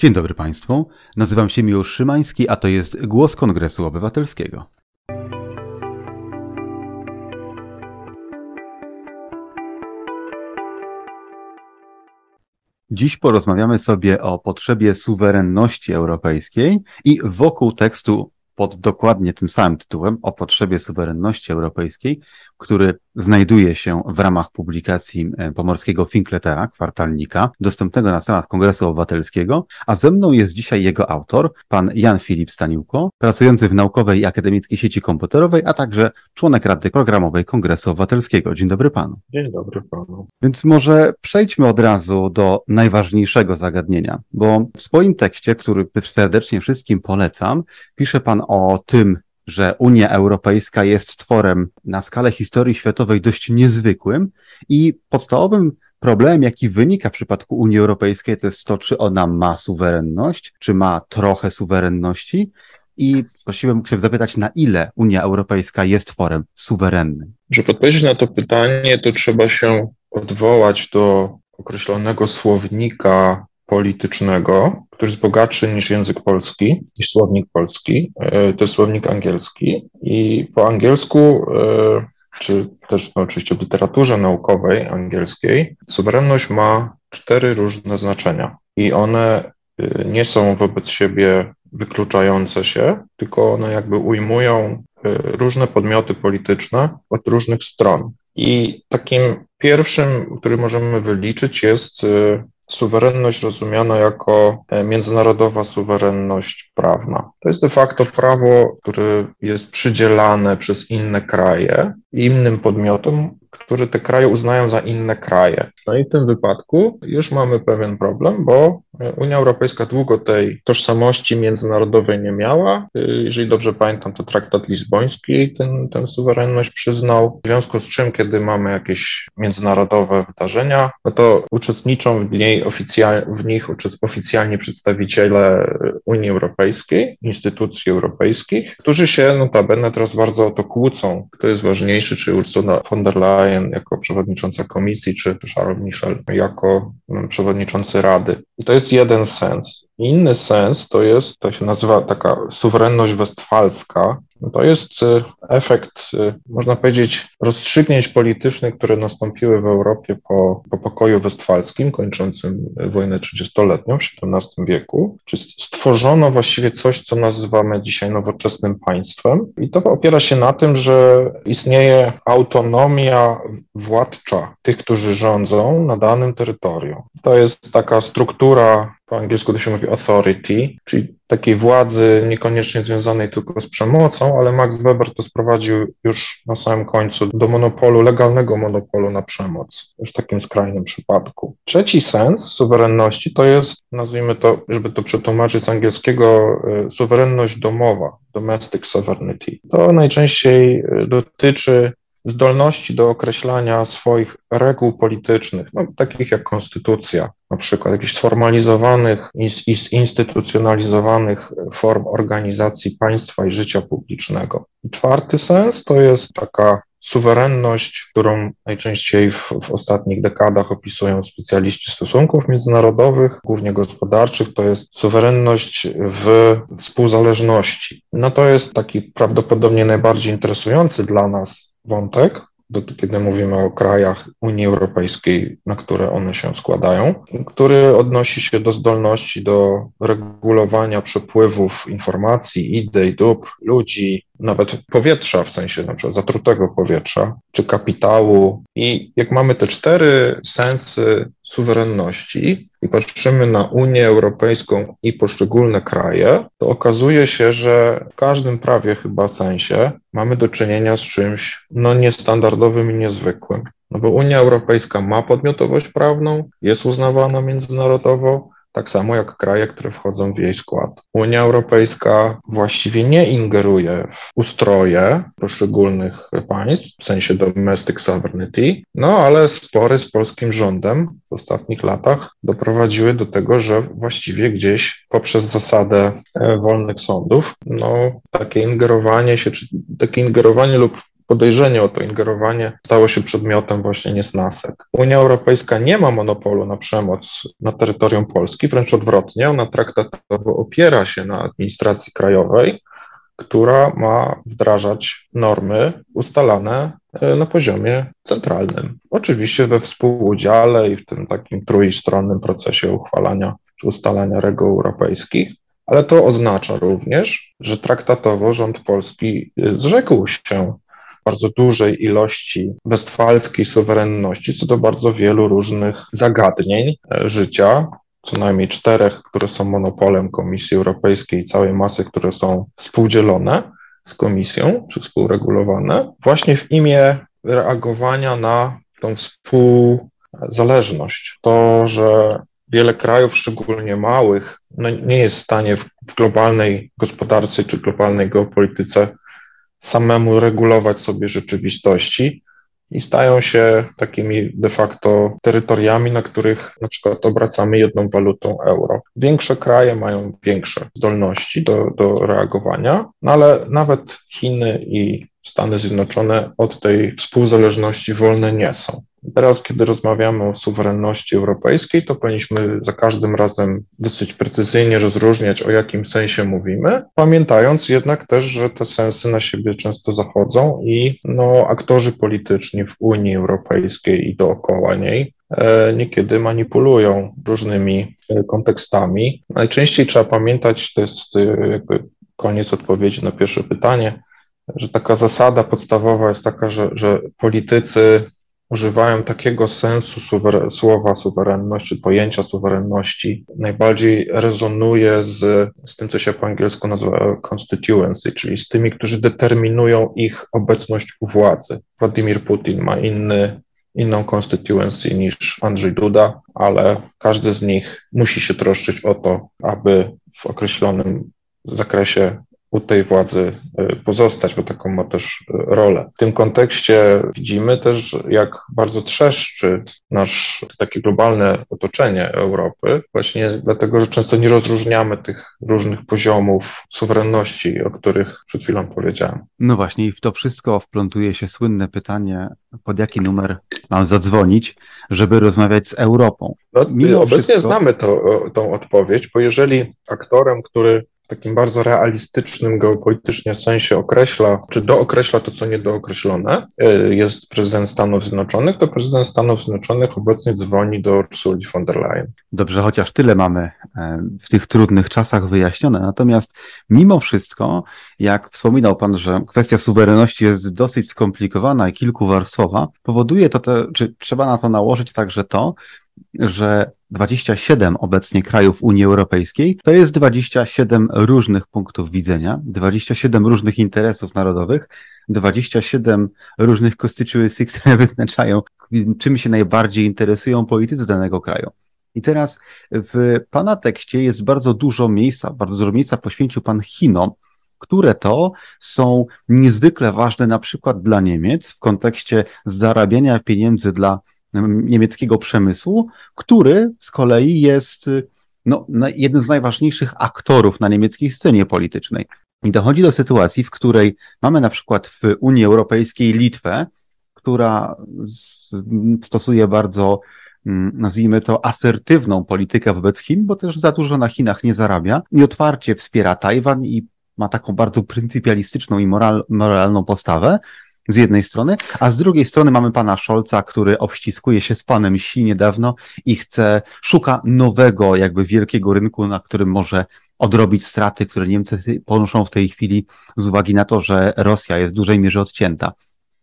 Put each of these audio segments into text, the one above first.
Dzień dobry Państwu. Nazywam się Miłosz Szymański, a to jest Głos Kongresu Obywatelskiego. Dziś porozmawiamy sobie o potrzebie suwerenności europejskiej i wokół tekstu pod dokładnie tym samym tytułem o potrzebie suwerenności europejskiej, który znajduje się w ramach publikacji e, pomorskiego Finkletera, kwartalnika, dostępnego na stronach Kongresu Obywatelskiego, a ze mną jest dzisiaj jego autor, pan Jan Filip Staniłko, pracujący w Naukowej i Akademickiej Sieci Komputerowej, a także członek Rady Programowej Kongresu Obywatelskiego. Dzień dobry panu. Dzień dobry panu. Więc może przejdźmy od razu do najważniejszego zagadnienia, bo w swoim tekście, który serdecznie wszystkim polecam, pisze pan o tym, że Unia Europejska jest tworem na skalę historii światowej dość niezwykłym i podstawowym problemem, jaki wynika w przypadku Unii Europejskiej, to jest to, czy ona ma suwerenność, czy ma trochę suwerenności. I prosiłbym się zapytać, na ile Unia Europejska jest tworem suwerennym? Żeby odpowiedzieć na to pytanie, to trzeba się odwołać do określonego słownika politycznego, który jest bogatszy niż język polski, niż słownik polski. E, to jest słownik angielski i po angielsku, e, czy też no, oczywiście w literaturze naukowej angielskiej, suwerenność ma cztery różne znaczenia i one e, nie są wobec siebie wykluczające się, tylko one jakby ujmują różne podmioty polityczne od różnych stron. I takim pierwszym, który możemy wyliczyć, jest suwerenność rozumiana jako e, międzynarodowa suwerenność prawna. To jest de facto prawo, które jest przydzielane przez inne kraje innym podmiotom, które te kraje uznają za inne kraje. No i w tym wypadku już mamy pewien problem, bo Unia Europejska długo tej tożsamości międzynarodowej nie miała. Jeżeli dobrze pamiętam, to traktat lizboński ten, tę suwerenność przyznał. W związku z czym, kiedy mamy jakieś międzynarodowe wydarzenia, no to uczestniczą w, niej oficjal, w nich oficjalni przedstawiciele Unii Europejskiej, instytucji europejskich, którzy się notabene teraz bardzo o to kłócą, kto jest ważniejszy, czy Ursula von der Leyen jako przewodnicząca komisji, czy Charles Michel jako przewodniczący Rady. I to jest jeden sens. Inny sens to jest, to się nazywa taka suwerenność westfalska. To jest y, efekt, y, można powiedzieć, rozstrzygnięć politycznych, które nastąpiły w Europie po, po pokoju westfalskim, kończącym wojnę 30-letnią w XVII wieku. Czy stworzono właściwie coś, co nazywamy dzisiaj nowoczesnym państwem. I to opiera się na tym, że istnieje autonomia władcza tych, którzy rządzą na danym terytorium. To jest taka struktura po angielsku to się mówi authority, czyli takiej władzy niekoniecznie związanej tylko z przemocą, ale Max Weber to sprowadził już na samym końcu do monopolu, legalnego monopolu na przemoc, już w takim skrajnym przypadku. Trzeci sens suwerenności to jest, nazwijmy to, żeby to przetłumaczyć z angielskiego, e, suwerenność domowa, domestic sovereignty. To najczęściej e, dotyczy zdolności do określania swoich reguł politycznych, no, takich jak konstytucja, na przykład jakichś sformalizowanych i zinstytucjonalizowanych form organizacji państwa i życia publicznego. I czwarty sens to jest taka suwerenność, którą najczęściej w, w, ostatnich dekadach opisują specjaliści stosunków międzynarodowych, głównie gospodarczych, to jest suwerenność w współzależności. No to jest taki prawdopodobnie najbardziej interesujący dla nas wątek, do, kiedy mówimy o krajach Unii Europejskiej, na które one się składają, który odnosi się do zdolności do regulowania przepływów informacji, idei, dóbr, ludzi, nawet powietrza, w sensie na przykład zatrutego powietrza, czy kapitału. I jak mamy te cztery sensy suwerenności i patrzymy na Unię Europejską i poszczególne kraje, to okazuje się, że w każdym prawie chyba sensie mamy do czynienia z czymś no niestandardowym i niezwykłym. No bo Unia Europejska ma podmiotowość prawną, jest uznawana międzynarodowo, tak samo jak kraje, które wchodzą w jej skład. Unia Europejska właściwie nie ingeruje w ustroje poszczególnych państw, w sensie domestic sovereignty, no ale spory z polskim rządem w ostatnich latach doprowadziły do tego, że właściwie gdzieś poprzez zasadę e, wolnych sądów, no takie ingerowanie się, czy takie ingerowanie lub podejrzenie o to ingerowanie stało się przedmiotem właśnie niesnasek. Unia Europejska nie ma monopolu na przemoc na terytorium Polski, wręcz odwrotnie, ona traktatowo opiera się na administracji krajowej, która ma wdrażać normy ustalane e, na poziomie centralnym. Oczywiście we współudziale i w tym takim trójstronnym procesie uchwalania czy ustalania reguł europejskich, ale to oznacza również, że traktatowo rząd polski zrzekł się bardzo dużej ilości westfalskiej suwerenności co do bardzo wielu różnych zagadnień e, życia, co najmniej czterech, które są monopolem Komisji Europejskiej i całej masy, które są współdzielone z Komisją czy współregulowane, właśnie w imię reagowania na tą współzależność. To, że wiele krajów, szczególnie małych, no nie jest w stanie w, w globalnej gospodarce czy globalnej geopolityce samemu regulować sobie rzeczywistości i stają się takimi de facto terytoriami, na których na przykład obracamy jedną walutą euro. Większe kraje mają większe zdolności do, do reagowania, no ale nawet Chiny i Stany Zjednoczone od tej współzależności wolne nie są. Teraz, kiedy rozmawiamy o suwerenności europejskiej, to powinniśmy za każdym razem dosyć precyzyjnie rozróżniać, o jakim sensie mówimy, pamiętając jednak też, że te sensy na siebie często zachodzą i no, aktorzy polityczni w Unii Europejskiej i dookoła niej e, niekiedy manipulują różnymi e, kontekstami. Najczęściej trzeba pamiętać, to jest e, jakby koniec odpowiedzi na pierwsze pytanie, że taka zasada podstawowa jest taka, że, że politycy używają takiego sensu słowa suwerenność, czy pojęcia suwerenności, najbardziej rezonuje z, z tym, co się po angielsku nazywa constituency, czyli z tymi, którzy determinują ich obecność u władzy. Władimir Putin ma inny, inną constituency niż Andrzej Duda, ale każdy z nich musi się troszczyć o to, aby w określonym zakresie u tej władzy y, pozostać, bo taką ma też y, rolę. W tym kontekście widzimy też, jak bardzo trzeszczy nasz takie globalne otoczenie Europy, właśnie dlatego, że często nie rozróżniamy tych różnych poziomów suwerenności, o których przed chwilą powiedziałem. No właśnie, i w to wszystko wplątuje się słynne pytanie, pod jaki numer mam zadzwonić, żeby rozmawiać z Europą. No, obecnie wszystko... znamy to, tą odpowiedź, bo jeżeli aktorem, który takim bardzo realistycznym geopolitycznie sensie określa, czy dookreśla to, co niedookreślone, e, jest prezydent Stanów Zjednoczonych, to prezydent Stanów Zjednoczonych obecnie dzwoni do Ursuli von der Leyen. Dobrze, chociaż tyle mamy e, w tych trudnych czasach wyjaśnione. Natomiast mimo wszystko, jak wspominał Pan, że kwestia suwerenności jest dosyć skomplikowana i kilkuwarstwowa, powoduje to, te, czy trzeba na to nałożyć także to, że 27 obecnie krajów Unii Europejskiej to jest 27 różnych punktów widzenia, 27 różnych interesów narodowych, 27 różnych constituency, które wyznaczają, czym się najbardziej interesują politycy danego kraju. I teraz w Pana tekście jest bardzo dużo miejsca, bardzo dużo miejsca poświęcił Pan Chinom, które to są niezwykle ważne na przykład dla Niemiec w kontekście zarabiania pieniędzy dla niemieckiego przemysłu, który z kolei jest no, jednym z najważniejszych aktorów na niemieckiej scenie politycznej. I dochodzi do sytuacji, w której mamy na przykład w Unii Europejskiej Litwę, która stosuje bardzo, mm, nazwijmy to, asertywną politykę wobec Chin, bo też za dużo na Chinach nie zarabia i otwarcie wspiera Tajwan i ma taką bardzo pryncypialistyczną i moral, moralną postawę, z jednej strony, a z drugiej strony mamy pana Scholza, który obściskuje się z panem Xi niedawno i chce, szuka nowego, jakby wielkiego rynku, na którym może odrobić straty, które Niemcy ponoszą w tej chwili z uwagi na to, że Rosja jest w dużej mierze odcięta.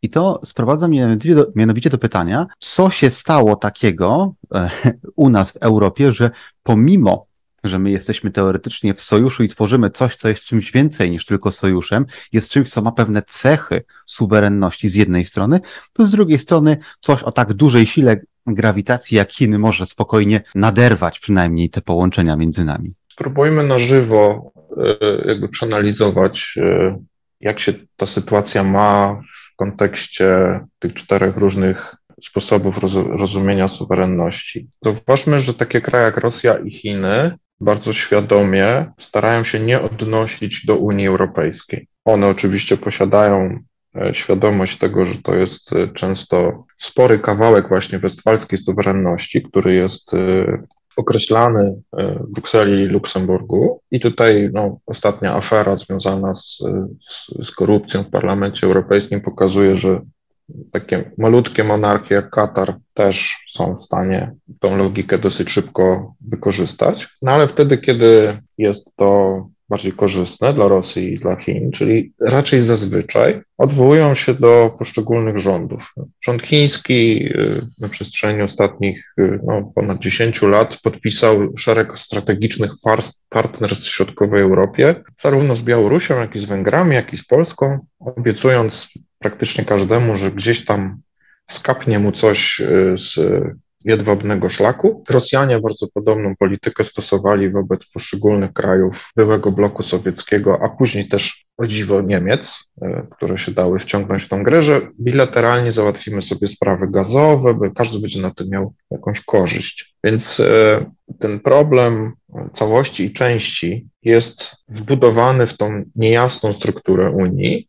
I to sprowadza mnie mianowicie do pytania, co się stało takiego e, u nas w Europie, że pomimo że my jesteśmy teoretycznie w sojuszu i tworzymy coś, co jest czymś więcej niż tylko sojuszem, jest czymś, co ma pewne cechy suwerenności z jednej strony, to z drugiej strony coś o tak dużej sile grawitacji jak Chiny może spokojnie naderwać przynajmniej te połączenia między nami. Spróbujmy na żywo e, jakby przeanalizować, e, jak się ta sytuacja ma w kontekście tych czterech różnych sposobów rozumienia suwerenności. Zauważmy, że takie kraje jak Rosja i Chiny bardzo świadomie starają się nie odnosić do Unii Europejskiej. One oczywiście posiadają e, świadomość tego, że to jest e, często spory kawałek właśnie westfalskiej suwerenności, który jest określany w Brukseli i Luksemburgu. I tutaj no, ostatnia afera związana z, z, z korupcją w Parlamencie Europejskim pokazuje, że takie malutkie monarchie jak Katar też są w stanie tą logikę dosyć szybko wykorzystać. No ale wtedy, kiedy jest to bardziej korzystne dla Rosji i dla Chin, czyli raczej zazwyczaj odwołują się do poszczególnych rządów. Rząd chiński y, na przestrzeni ostatnich y, no, ponad 10 lat podpisał szereg strategicznych partnerstw w środkowej Europie, zarówno z Białorusią, jak i z Węgrami, jak i z Polską, obiecując praktycznie każdemu, że gdzieś tam skapnie mu coś y, z jedwabnego szlaku. Rosjanie bardzo podobną politykę stosowali wobec poszczególnych krajów byłego bloku sowieckiego, a później też o dziwo Niemiec, y, które się dały wciągnąć w tą grę, że bilateralnie załatwimy sobie sprawy gazowe, by każdy będzie na tym miał jakąś korzyść. Więc y, ten problem całości i części jest wbudowany w tą niejasną strukturę Unii,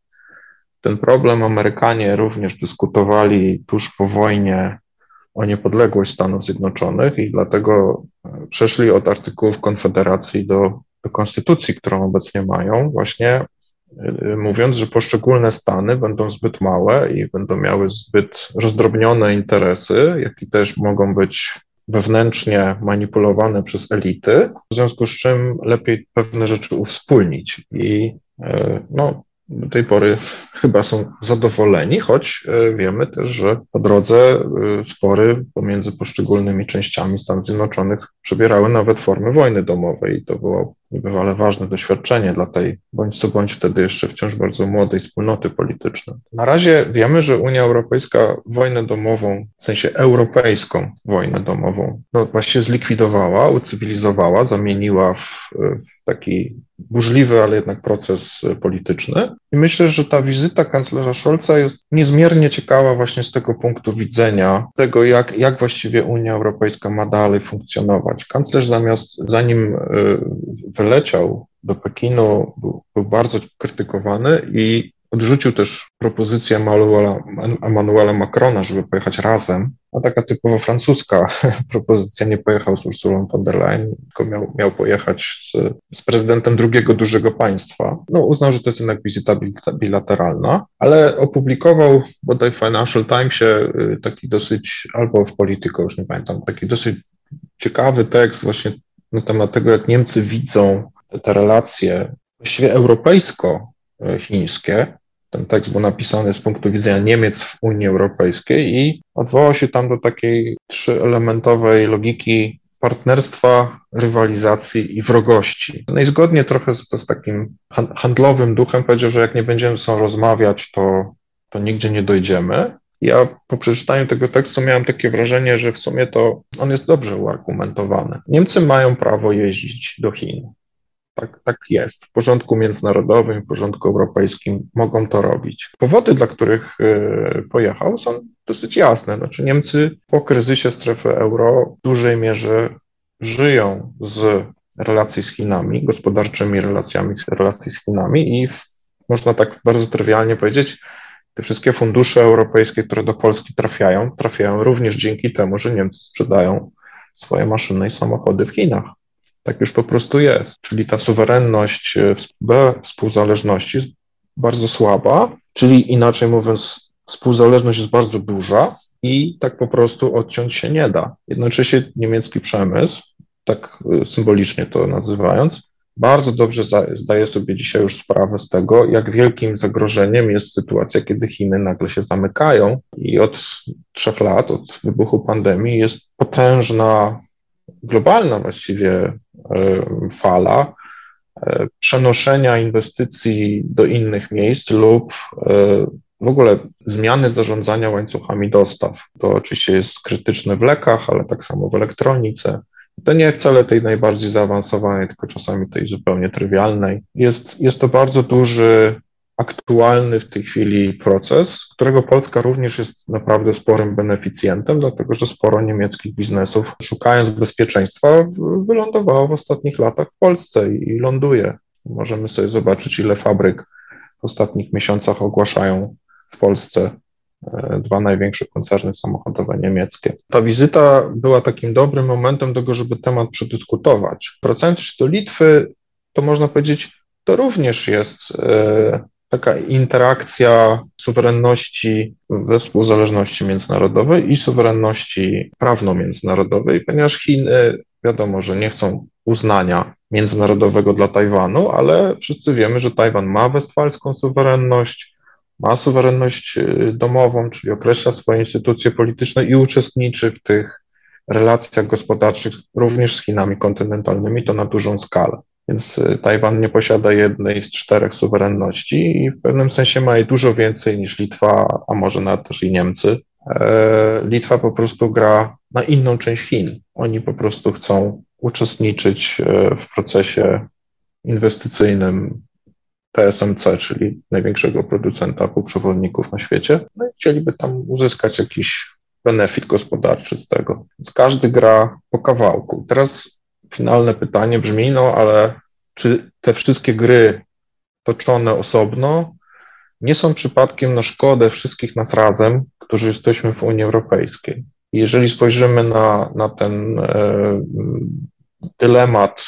ten problem Amerykanie również dyskutowali tuż po wojnie o niepodległość Stanów Zjednoczonych i dlatego e, przeszli od artykułów Konfederacji do, do konstytucji, którą obecnie mają, właśnie e, mówiąc, że poszczególne stany będą zbyt małe i będą miały zbyt rozdrobnione interesy, jak i też mogą być wewnętrznie manipulowane przez elity, w związku z czym lepiej pewne rzeczy uwspólnić. I e, no, do tej pory chyba są zadowoleni, choć e, wiemy też, że po drodze e, spory pomiędzy poszczególnymi częściami Stanów Zjednoczonych przebierały nawet formy wojny domowej. I to było niebywale ważne doświadczenie dla tej bądź co bądź wtedy jeszcze wciąż bardzo młodej wspólnoty politycznej. Na razie wiemy, że Unia Europejska wojnę domową, w sensie europejską wojnę domową, no właśnie zlikwidowała, ucywilizowała, zamieniła w, w taki burzliwy, ale jednak proces polityczny. I myślę, że ta wizyta kanclerza Scholza jest niezmiernie ciekawa właśnie z tego punktu widzenia, tego jak, jak właściwie Unia Europejska ma dalej funkcjonować. Kanclerz zamiast, zanim y, wyleciał do Pekinu, był, był bardzo krytykowany i odrzucił też propozycję Emmanuela Macrona, żeby pojechać razem. No taka typowo francuska propozycja, nie pojechał z Ursulą von der Leyen, tylko miał, miał pojechać z, z prezydentem drugiego dużego państwa. No uznał, że to jest jednak wizyta bilateralna, ale opublikował bodaj w Financial Timesie y, taki dosyć, albo w Politico, już nie pamiętam, taki dosyć ciekawy tekst właśnie na temat tego, jak Niemcy widzą te relacje właściwie europejsko-chińskie. Ten tekst był napisany z punktu widzenia Niemiec w Unii Europejskiej i odwołał się tam do takiej trzyelementowej logiki partnerstwa, rywalizacji i wrogości. No i zgodnie trochę z, z takim handlowym duchem powiedział, że jak nie będziemy ze sobą rozmawiać, to, to nigdzie nie dojdziemy. Ja po przeczytaniu tego tekstu miałem takie wrażenie, że w sumie to on jest dobrze uargumentowany. Niemcy mają prawo jeździć do Chin. Tak, tak jest. W porządku międzynarodowym, w porządku europejskim mogą to robić. Powody, dla których y, pojechał, są dosyć jasne. Znaczy, Niemcy po kryzysie strefy euro w dużej mierze żyją z relacji z Chinami, gospodarczymi relacjami, relacji z Chinami i w, można tak bardzo trywialnie powiedzieć, te wszystkie fundusze europejskie, które do Polski trafiają, trafiają również dzięki temu, że Niemcy sprzedają swoje maszyny i samochody w Chinach. Tak już po prostu jest. Czyli ta suwerenność e, współzależności jest bardzo słaba, czyli inaczej mówiąc, współzależność jest bardzo duża i tak po prostu odciąć się nie da. Jednocześnie niemiecki przemysł, tak e, symbolicznie to nazywając, bardzo dobrze zdaje sobie dzisiaj już sprawę z tego, jak wielkim zagrożeniem jest sytuacja, kiedy Chiny nagle się zamykają i od trzech lat, od wybuchu pandemii jest potężna, globalna właściwie e, fala e, przenoszenia inwestycji do innych miejsc lub e, w ogóle zmiany zarządzania łańcuchami dostaw. To oczywiście jest krytyczne w lekach, ale tak samo w elektronice. To nie wcale tej najbardziej zaawansowanej, tylko czasami tej zupełnie trywialnej. Jest, jest to bardzo duży, aktualny w tej chwili proces, którego Polska również jest naprawdę sporym beneficjentem, dlatego że sporo niemieckich biznesów, szukając bezpieczeństwa, wylądowało w ostatnich latach w Polsce i ląduje. Możemy sobie zobaczyć, ile fabryk w ostatnich miesiącach ogłaszają w Polsce dwa największe koncerny samochodowe niemieckie. Ta wizyta była takim dobrym momentem do tego, żeby temat przedyskutować. Procencie do Litwy, to można powiedzieć, to również jest e, taka interakcja suwerenności we współzależności międzynarodowej i suwerenności prawno-międzynarodowej, ponieważ Chiny wiadomo, że nie chcą uznania międzynarodowego dla Tajwanu, ale wszyscy wiemy, że Tajwan ma westfalską suwerenność, ma suwerenność y, domową, czyli określa swoje instytucje polityczne i uczestniczy w tych relacjach gospodarczych również z Chinami kontynentalnymi, to na dużą skalę. Więc y, Tajwan nie posiada jednej z czterech suwerenności i w pewnym sensie ma jej dużo więcej niż Litwa, a może nawet też i Niemcy. E, Litwa po prostu gra na inną część Chin. Oni po prostu chcą uczestniczyć e, w procesie inwestycyjnym TSMC, czyli największego producenta półprzewodników na świecie, no i chcieliby tam uzyskać jakiś benefit gospodarczy z tego. Więc każdy gra po kawałku. Teraz finalne pytanie brzmi, no ale czy te wszystkie gry toczone osobno nie są przypadkiem na szkodę wszystkich nas razem, którzy jesteśmy w Unii Europejskiej? Jeżeli spojrzymy na, na ten e, dylemat,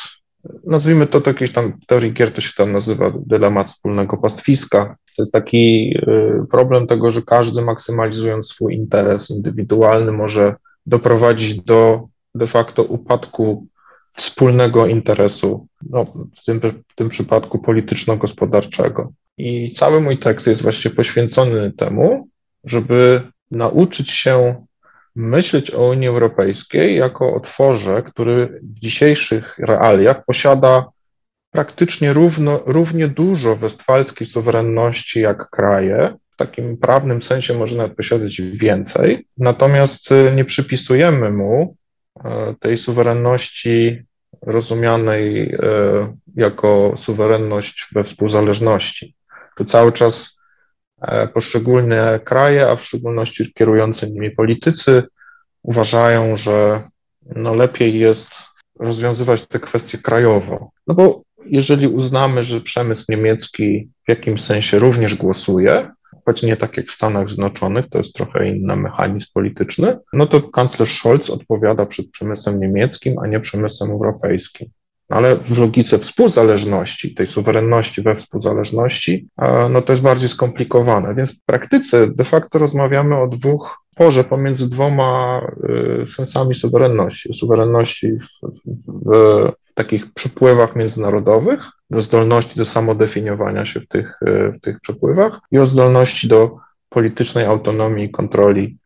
nazwijmy to, to jakieś tam teorii gier to się tam nazywa dylemat wspólnego pastwiska. To jest taki e, problem tego, że każdy maksymalizując swój interes indywidualny może doprowadzić do de facto upadku wspólnego interesu, no, w, tym, w tym przypadku polityczno-gospodarczego. I cały mój tekst jest właśnie poświęcony temu, żeby nauczyć się myśleć o Unii Europejskiej jako o tworze, który w dzisiejszych realiach posiada praktycznie równo, równie dużo westfalskiej suwerenności jak kraje. W takim prawnym sensie może nawet posiadać więcej, natomiast y, nie przypisujemy mu y, tej suwerenności rozumianej y, jako suwerenność we współzależności. Tu cały czas poszczególne kraje, a w szczególności kierujący nimi politycy, uważają, że no lepiej jest rozwiązywać te kwestie krajowo. No bo jeżeli uznamy, że przemysł niemiecki w jakimś sensie również głosuje, choć nie tak jak w Stanach Zjednoczonych, to jest trochę inny mechanizm polityczny, no to kanclerz Scholz odpowiada przed przemysłem niemieckim, a nie przemysłem europejskim ale w logice współzależności, tej suwerenności we współzależności, no to jest bardziej skomplikowane. Więc w praktyce de facto rozmawiamy o dwóch porze pomiędzy dwoma y, sensami suwerenności. Suwerenności w, w, w takich przepływach międzynarodowych, do zdolności do samodefiniowania się w tych, y, w tych przepływach i o zdolności do politycznej autonomii i kontroli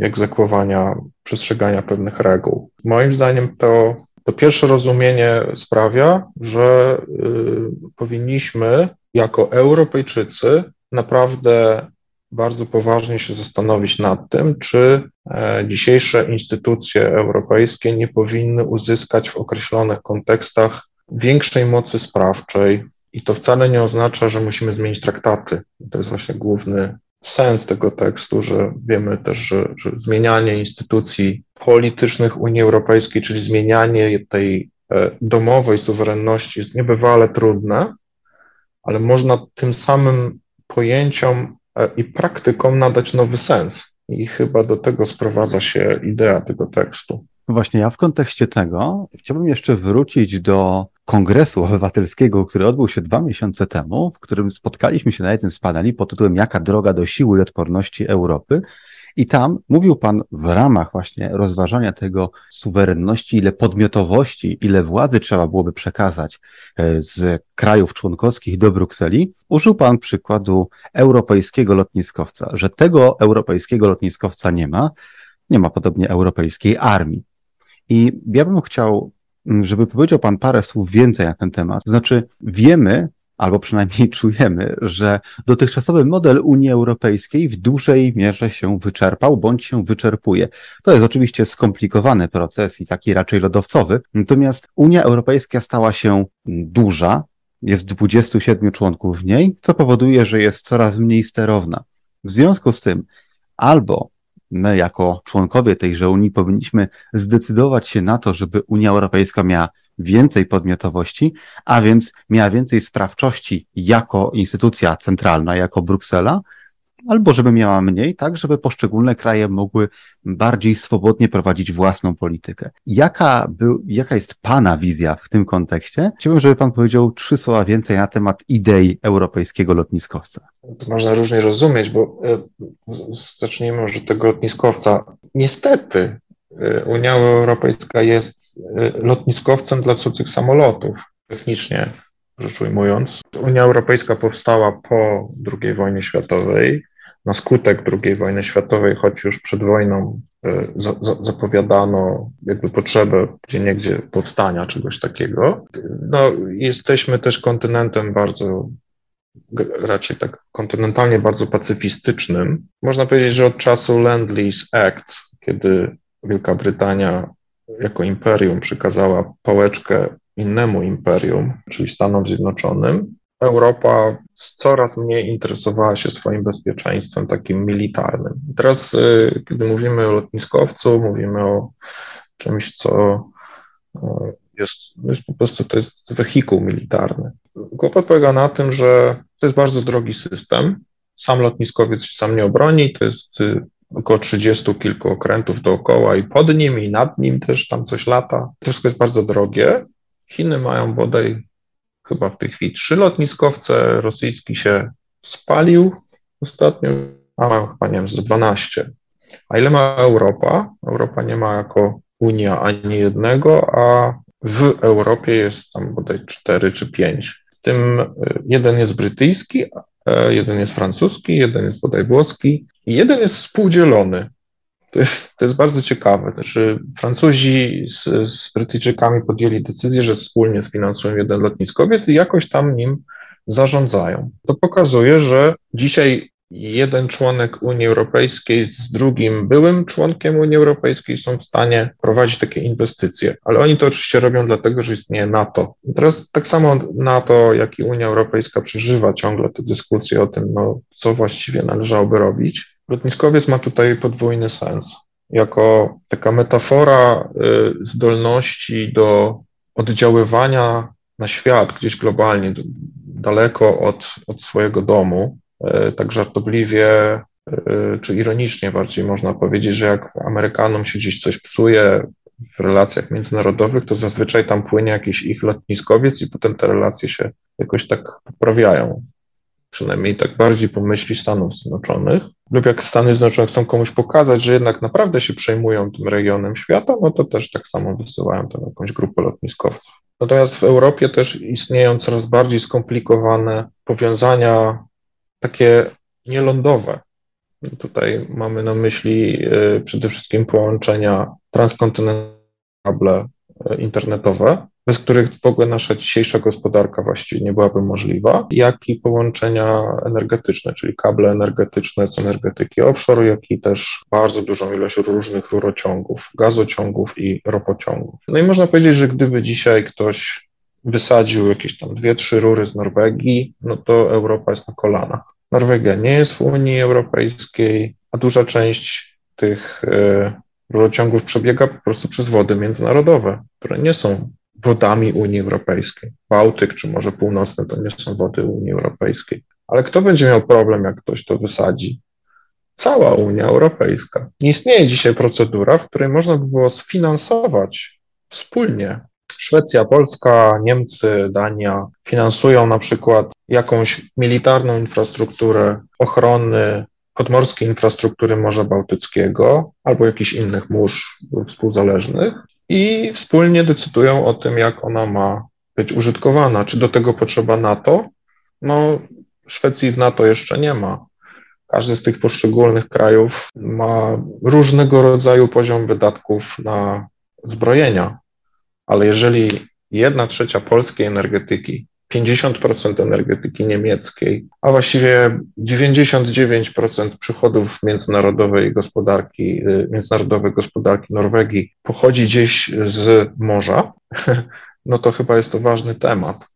egzekwowania, przestrzegania pewnych reguł. Moim zdaniem to to pierwsze rozumienie sprawia, że y, powinniśmy jako Europejczycy naprawdę bardzo poważnie się zastanowić nad tym, czy e, dzisiejsze instytucje europejskie nie powinny uzyskać w określonych kontekstach większej mocy sprawczej. I to wcale nie oznacza, że musimy zmienić traktaty. To jest właśnie główny sens tego tekstu, że wiemy też, że, że zmienianie instytucji politycznych Unii Europejskiej, czyli zmienianie tej e, domowej suwerenności jest niebywale trudne, ale można tym samym pojęciom e, i praktykom nadać nowy sens. I chyba do tego sprowadza się idea tego tekstu. Właśnie, ja w kontekście tego chciałbym jeszcze wrócić do Kongresu Obywatelskiego, który odbył się dwa miesiące temu, w którym spotkaliśmy się na jednym z paneli pod tytułem Jaka droga do siły i odporności Europy. I tam mówił Pan w ramach właśnie rozważania tego suwerenności, ile podmiotowości, ile władzy trzeba byłoby przekazać e, z krajów członkowskich do Brukseli, użył Pan przykładu europejskiego lotniskowca, że tego europejskiego lotniskowca nie ma, nie ma podobnie europejskiej armii. I ja bym chciał, mm, żeby powiedział Pan parę słów więcej na ten temat. Znaczy, wiemy, albo przynajmniej czujemy, że dotychczasowy model Unii Europejskiej w dużej mierze się wyczerpał bądź się wyczerpuje. To jest oczywiście skomplikowany proces i taki raczej lodowcowy, natomiast Unia Europejska stała się duża, jest 27 członków w niej, co powoduje, że jest coraz mniej sterowna. W związku z tym albo my jako członkowie tejże Unii powinniśmy zdecydować się na to, żeby Unia Europejska miała więcej podmiotowości, a więc miała więcej sprawczości jako instytucja centralna, jako Bruksela, albo żeby miała mniej, tak, żeby poszczególne kraje mogły bardziej swobodnie prowadzić własną politykę. Jaka, był, jaka jest Pana wizja w tym kontekście? Chciałbym, żeby Pan powiedział trzy słowa więcej na temat idei europejskiego lotniskowca. To można różnie rozumieć, bo e, zacznijmy może tego lotniskowca. Niestety e, Unia Europejska jest e, lotniskowcem dla cudzych samolotów, technicznie rzecz ujmując. Unia Europejska powstała po II wojnie światowej, na skutek II wojny światowej, choć już przed wojną e, zapowiadano jakby potrzebę gdzie niegdzie powstania czegoś takiego. No, jesteśmy też kontynentem bardzo, raczej tak kontynentalnie bardzo pacyfistycznym. Można powiedzieć, że od czasu Land-Lease Act, kiedy Wielka Brytania jako imperium przekazała pałeczkę innemu imperium, czyli Stanom Zjednoczonym, Europa coraz mniej interesowała się swoim bezpieczeństwem takim militarnym. Teraz, y, kiedy mówimy o lotniskowcu, mówimy o czymś, co y, jest, jest po prostu to jest wehikuł militarny. Kłopot polega na tym, że to jest bardzo drogi system. Sam lotniskowiec się sam nie obroni, to jest y, około 30 kilku okrętów dookoła i pod nim, i nad nim też tam coś lata. To wszystko jest bardzo drogie. Chiny mają bodaj chyba w tej chwili trzy lotniskowce, rosyjski się spalił ostatnio, a mają chyba, nie wiem, z 12. A ile ma Europa? Europa nie ma jako Unia ani jednego, a w Europie jest tam bodaj cztery czy pięć. W tym y, jeden jest brytyjski, jeden jest francuski, jeden jest bodaj włoski i jeden jest współdzielony. To jest, to jest bardzo ciekawe. Znaczy, Francuzi z, z Brytyjczykami podjęli decyzję, że wspólnie sfinansują jeden lotniskowiec i jakoś tam nim zarządzają. To pokazuje, że dzisiaj jeden członek Unii Europejskiej z drugim byłym członkiem Unii Europejskiej są w stanie prowadzić takie inwestycje, ale oni to oczywiście robią dlatego, że istnieje NATO. I teraz tak samo NATO, jak i Unia Europejska przeżywa ciągle te dyskusje o tym, no, co właściwie należałoby robić. Lotniskowiec ma tutaj podwójny sens. Jako taka metafora y, zdolności do oddziaływania na świat gdzieś globalnie, daleko od, od swojego domu, y, tak żartobliwie y, czy ironicznie bardziej można powiedzieć, że jak Amerykanom się gdzieś coś psuje w relacjach międzynarodowych, to zazwyczaj tam płynie jakiś ich lotniskowiec i potem te relacje się jakoś tak poprawiają przynajmniej tak bardziej po myśli Stanów Zjednoczonych, lub jak Stany Zjednoczone chcą komuś pokazać, że jednak naprawdę się przejmują tym regionem świata, no to też tak samo wysyłają tam jakąś grupę lotniskowców. Natomiast w Europie też istnieją coraz bardziej skomplikowane powiązania takie nielądowe. Tutaj mamy na myśli y, przede wszystkim połączenia transkontynentalne y, internetowe, bez których w ogóle nasza dzisiejsza gospodarka właściwie nie byłaby możliwa, jak i połączenia energetyczne, czyli kable energetyczne z energetyki offshore, jak i też bardzo dużą ilość różnych rurociągów, gazociągów i ropociągów. No i można powiedzieć, że gdyby dzisiaj ktoś wysadził jakieś tam dwie, trzy rury z Norwegii, no to Europa jest na kolanach. Norwegia nie jest w Unii Europejskiej, a duża część tych y, rurociągów przebiega po prostu przez wody międzynarodowe, które nie są wodami Unii Europejskiej. Bałtyk czy Morze Północne to nie są wody Unii Europejskiej. Ale kto będzie miał problem, jak ktoś to wysadzi? Cała Unia Europejska. Nie istnieje dzisiaj procedura, w której można by było sfinansować wspólnie. Szwecja, Polska, Niemcy, Dania finansują na przykład jakąś militarną infrastrukturę ochrony podmorskiej infrastruktury Morza Bałtyckiego albo jakichś innych mórz współzależnych i wspólnie decydują o tym, jak ona ma być użytkowana. Czy do tego potrzeba NATO? No, Szwecji w NATO jeszcze nie ma. Każdy z tych poszczególnych krajów ma różnego rodzaju poziom wydatków na zbrojenia, ale jeżeli jedna trzecia polskiej energetyki 50% energetyki niemieckiej, a właściwie 99% przychodów międzynarodowej gospodarki, y, międzynarodowej gospodarki Norwegii pochodzi gdzieś z morza, no to chyba jest to ważny temat.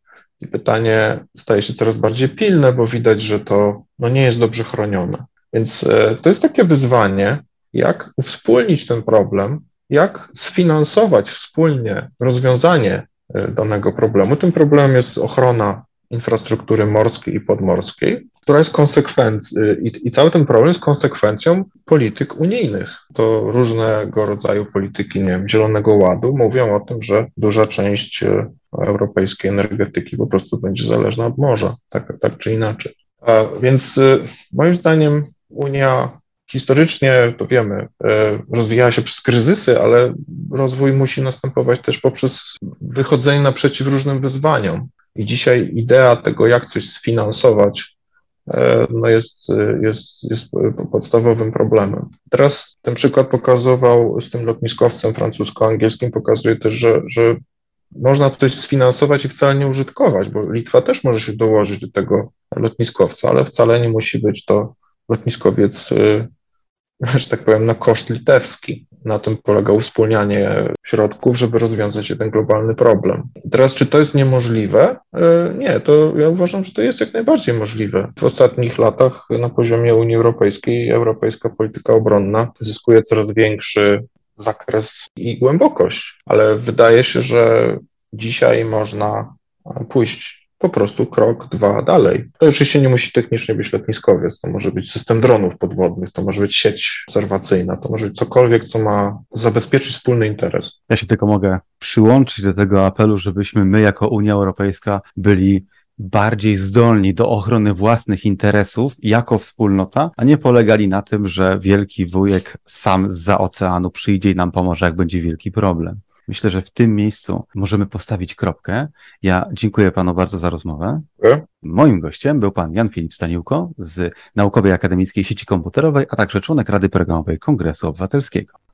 I pytanie staje się coraz bardziej pilne, bo widać, że to no, nie jest dobrze chronione. Więc y, to jest takie wyzwanie, jak uwspólnić ten problem, jak sfinansować wspólnie rozwiązanie E, danego problemu. Tym problemem jest ochrona infrastruktury morskiej i podmorskiej. która jest konsekwencją, i, i cały ten problem jest konsekwencją polityk unijnych. To różnego rodzaju polityki, nie wiem, Zielonego Ładu mówią o tym, że duża część e, europejskiej energetyki po prostu będzie zależna od morza, tak, tak czy inaczej. A więc e, moim zdaniem Unia historycznie, to wiemy, e, rozwijała się przez kryzysy, ale rozwój musi następować też poprzez wychodzenie naprzeciw różnym wyzwaniom. I dzisiaj idea tego, jak coś sfinansować, e, no jest, jest, jest podstawowym problemem. Teraz ten przykład pokazywał z tym lotniskowcem francusko-angielskim, pokazuje też, że, że można coś sfinansować i wcale nie użytkować, bo Litwa też może się dołożyć do tego lotniskowca, ale wcale nie musi być to lotniskowiec że tak powiem, na koszt litewski. Na tym polega uwspólnianie środków, żeby rozwiązać ten globalny problem. Teraz, czy to jest niemożliwe? E, nie, to ja uważam, że to jest jak najbardziej możliwe. W ostatnich latach na poziomie Unii Europejskiej europejska polityka obronna zyskuje coraz większy zakres i głębokość, ale wydaje się, że dzisiaj można pójść po prostu krok, dwa dalej. To oczywiście nie musi technicznie być lotniskowiec, to może być system dronów podwodnych, to może być sieć obserwacyjna, to może być cokolwiek, co ma zabezpieczyć wspólny interes. Ja się tylko mogę przyłączyć do tego apelu, żebyśmy my jako Unia Europejska byli bardziej zdolni do ochrony własnych interesów jako wspólnota, a nie polegali na tym, że wielki wujek sam z za oceanu przyjdzie i nam pomoże, jak będzie wielki problem. Myślę, że w tym miejscu możemy postawić kropkę. Ja dziękuję panu bardzo za rozmowę. Moim gościem był pan Jan Filip Staniłko z Naukowej Akademickiej Sieci Komputerowej, a także członek Rady Programowej Kongresu Obywatelskiego.